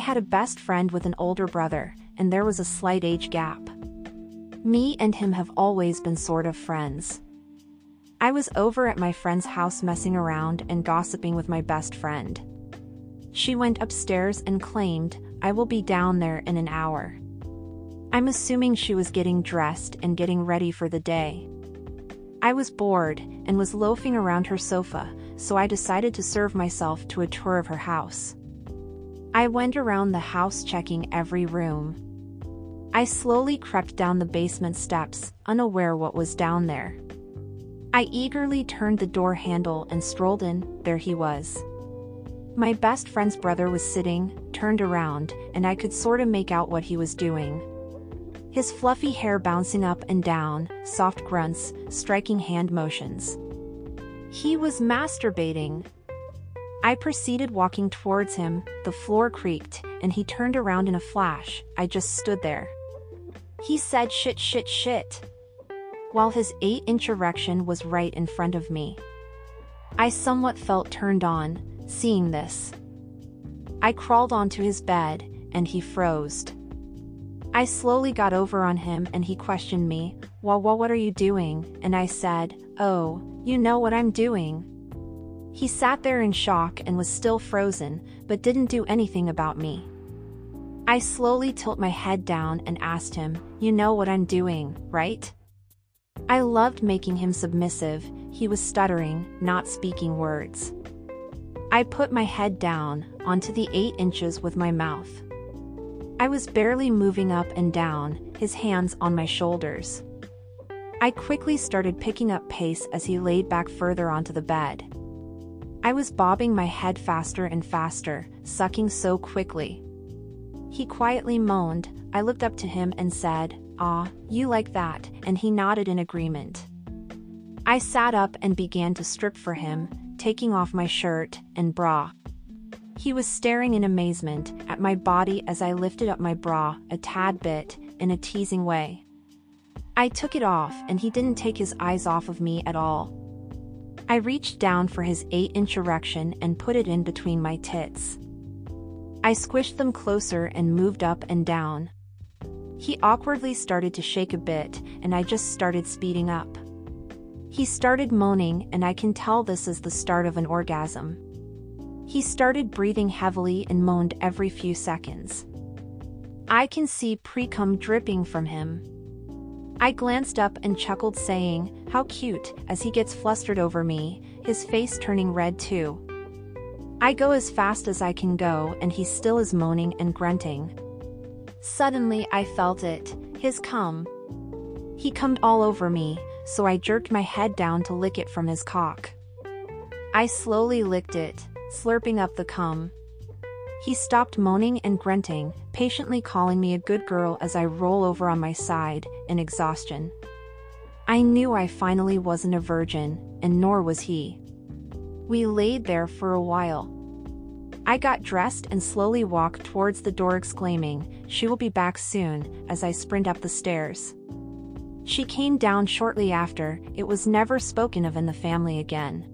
had a best friend with an older brother, and there was a slight age gap. Me and him have always been sort of friends. I was over at my friend's house messing around and gossiping with my best friend. She went upstairs and claimed, I will be down there in an hour. I'm assuming she was getting dressed and getting ready for the day. I was bored and was loafing around her sofa, so I decided to serve myself to a tour of her house. I went around the house checking every room. I slowly crept down the basement steps, unaware what was down there. I eagerly turned the door handle and strolled in, there he was. My best friend's brother was sitting, turned around, and I could sorta make out what he was doing. His fluffy hair bouncing up and down, soft grunts, striking hand motions. He was masturbating. I proceeded walking towards him, the floor creaked, and he turned around in a flash, I just stood there. He said shit shit shit. While his 8-inch erection was right in front of me. I somewhat felt turned on, seeing this. I crawled onto his bed, and he froze. I slowly got over on him and he questioned me, well, well what are you doing? And I said, oh, you know what I'm doing. He sat there in shock and was still frozen, but didn't do anything about me. I slowly tilt my head down and asked him, You know what I'm doing, right? I loved making him submissive, he was stuttering, not speaking words. I put my head down, onto the 8 inches with my mouth. I was barely moving up and down, his hands on my shoulders. I quickly started picking up pace as he laid back further onto the bed. I was bobbing my head faster and faster, sucking so quickly. He quietly moaned, I looked up to him and said, Ah, you like that, and he nodded in agreement. I sat up and began to strip for him, taking off my shirt and bra. He was staring in amazement at my body as I lifted up my bra a tad bit, in a teasing way. I took it off and he didn't take his eyes off of me at all. I reached down for his 8 inch erection and put it in between my tits. I squished them closer and moved up and down. He awkwardly started to shake a bit, and I just started speeding up. He started moaning, and I can tell this is the start of an orgasm. He started breathing heavily and moaned every few seconds. I can see pre-cum dripping from him. I glanced up and chuckled saying, how cute, as he gets flustered over me, his face turning red too. I go as fast as I can go and he still is moaning and grunting. Suddenly I felt it, his cum. He cummed all over me, so I jerked my head down to lick it from his cock. I slowly licked it, slurping up the cum. He stopped moaning and grunting, patiently calling me a good girl as I roll over on my side, in exhaustion. I knew I finally wasn't a virgin, and nor was he. We laid there for a while. I got dressed and slowly walked towards the door exclaiming, she will be back soon, as I sprint up the stairs. She came down shortly after, it was never spoken of in the family again.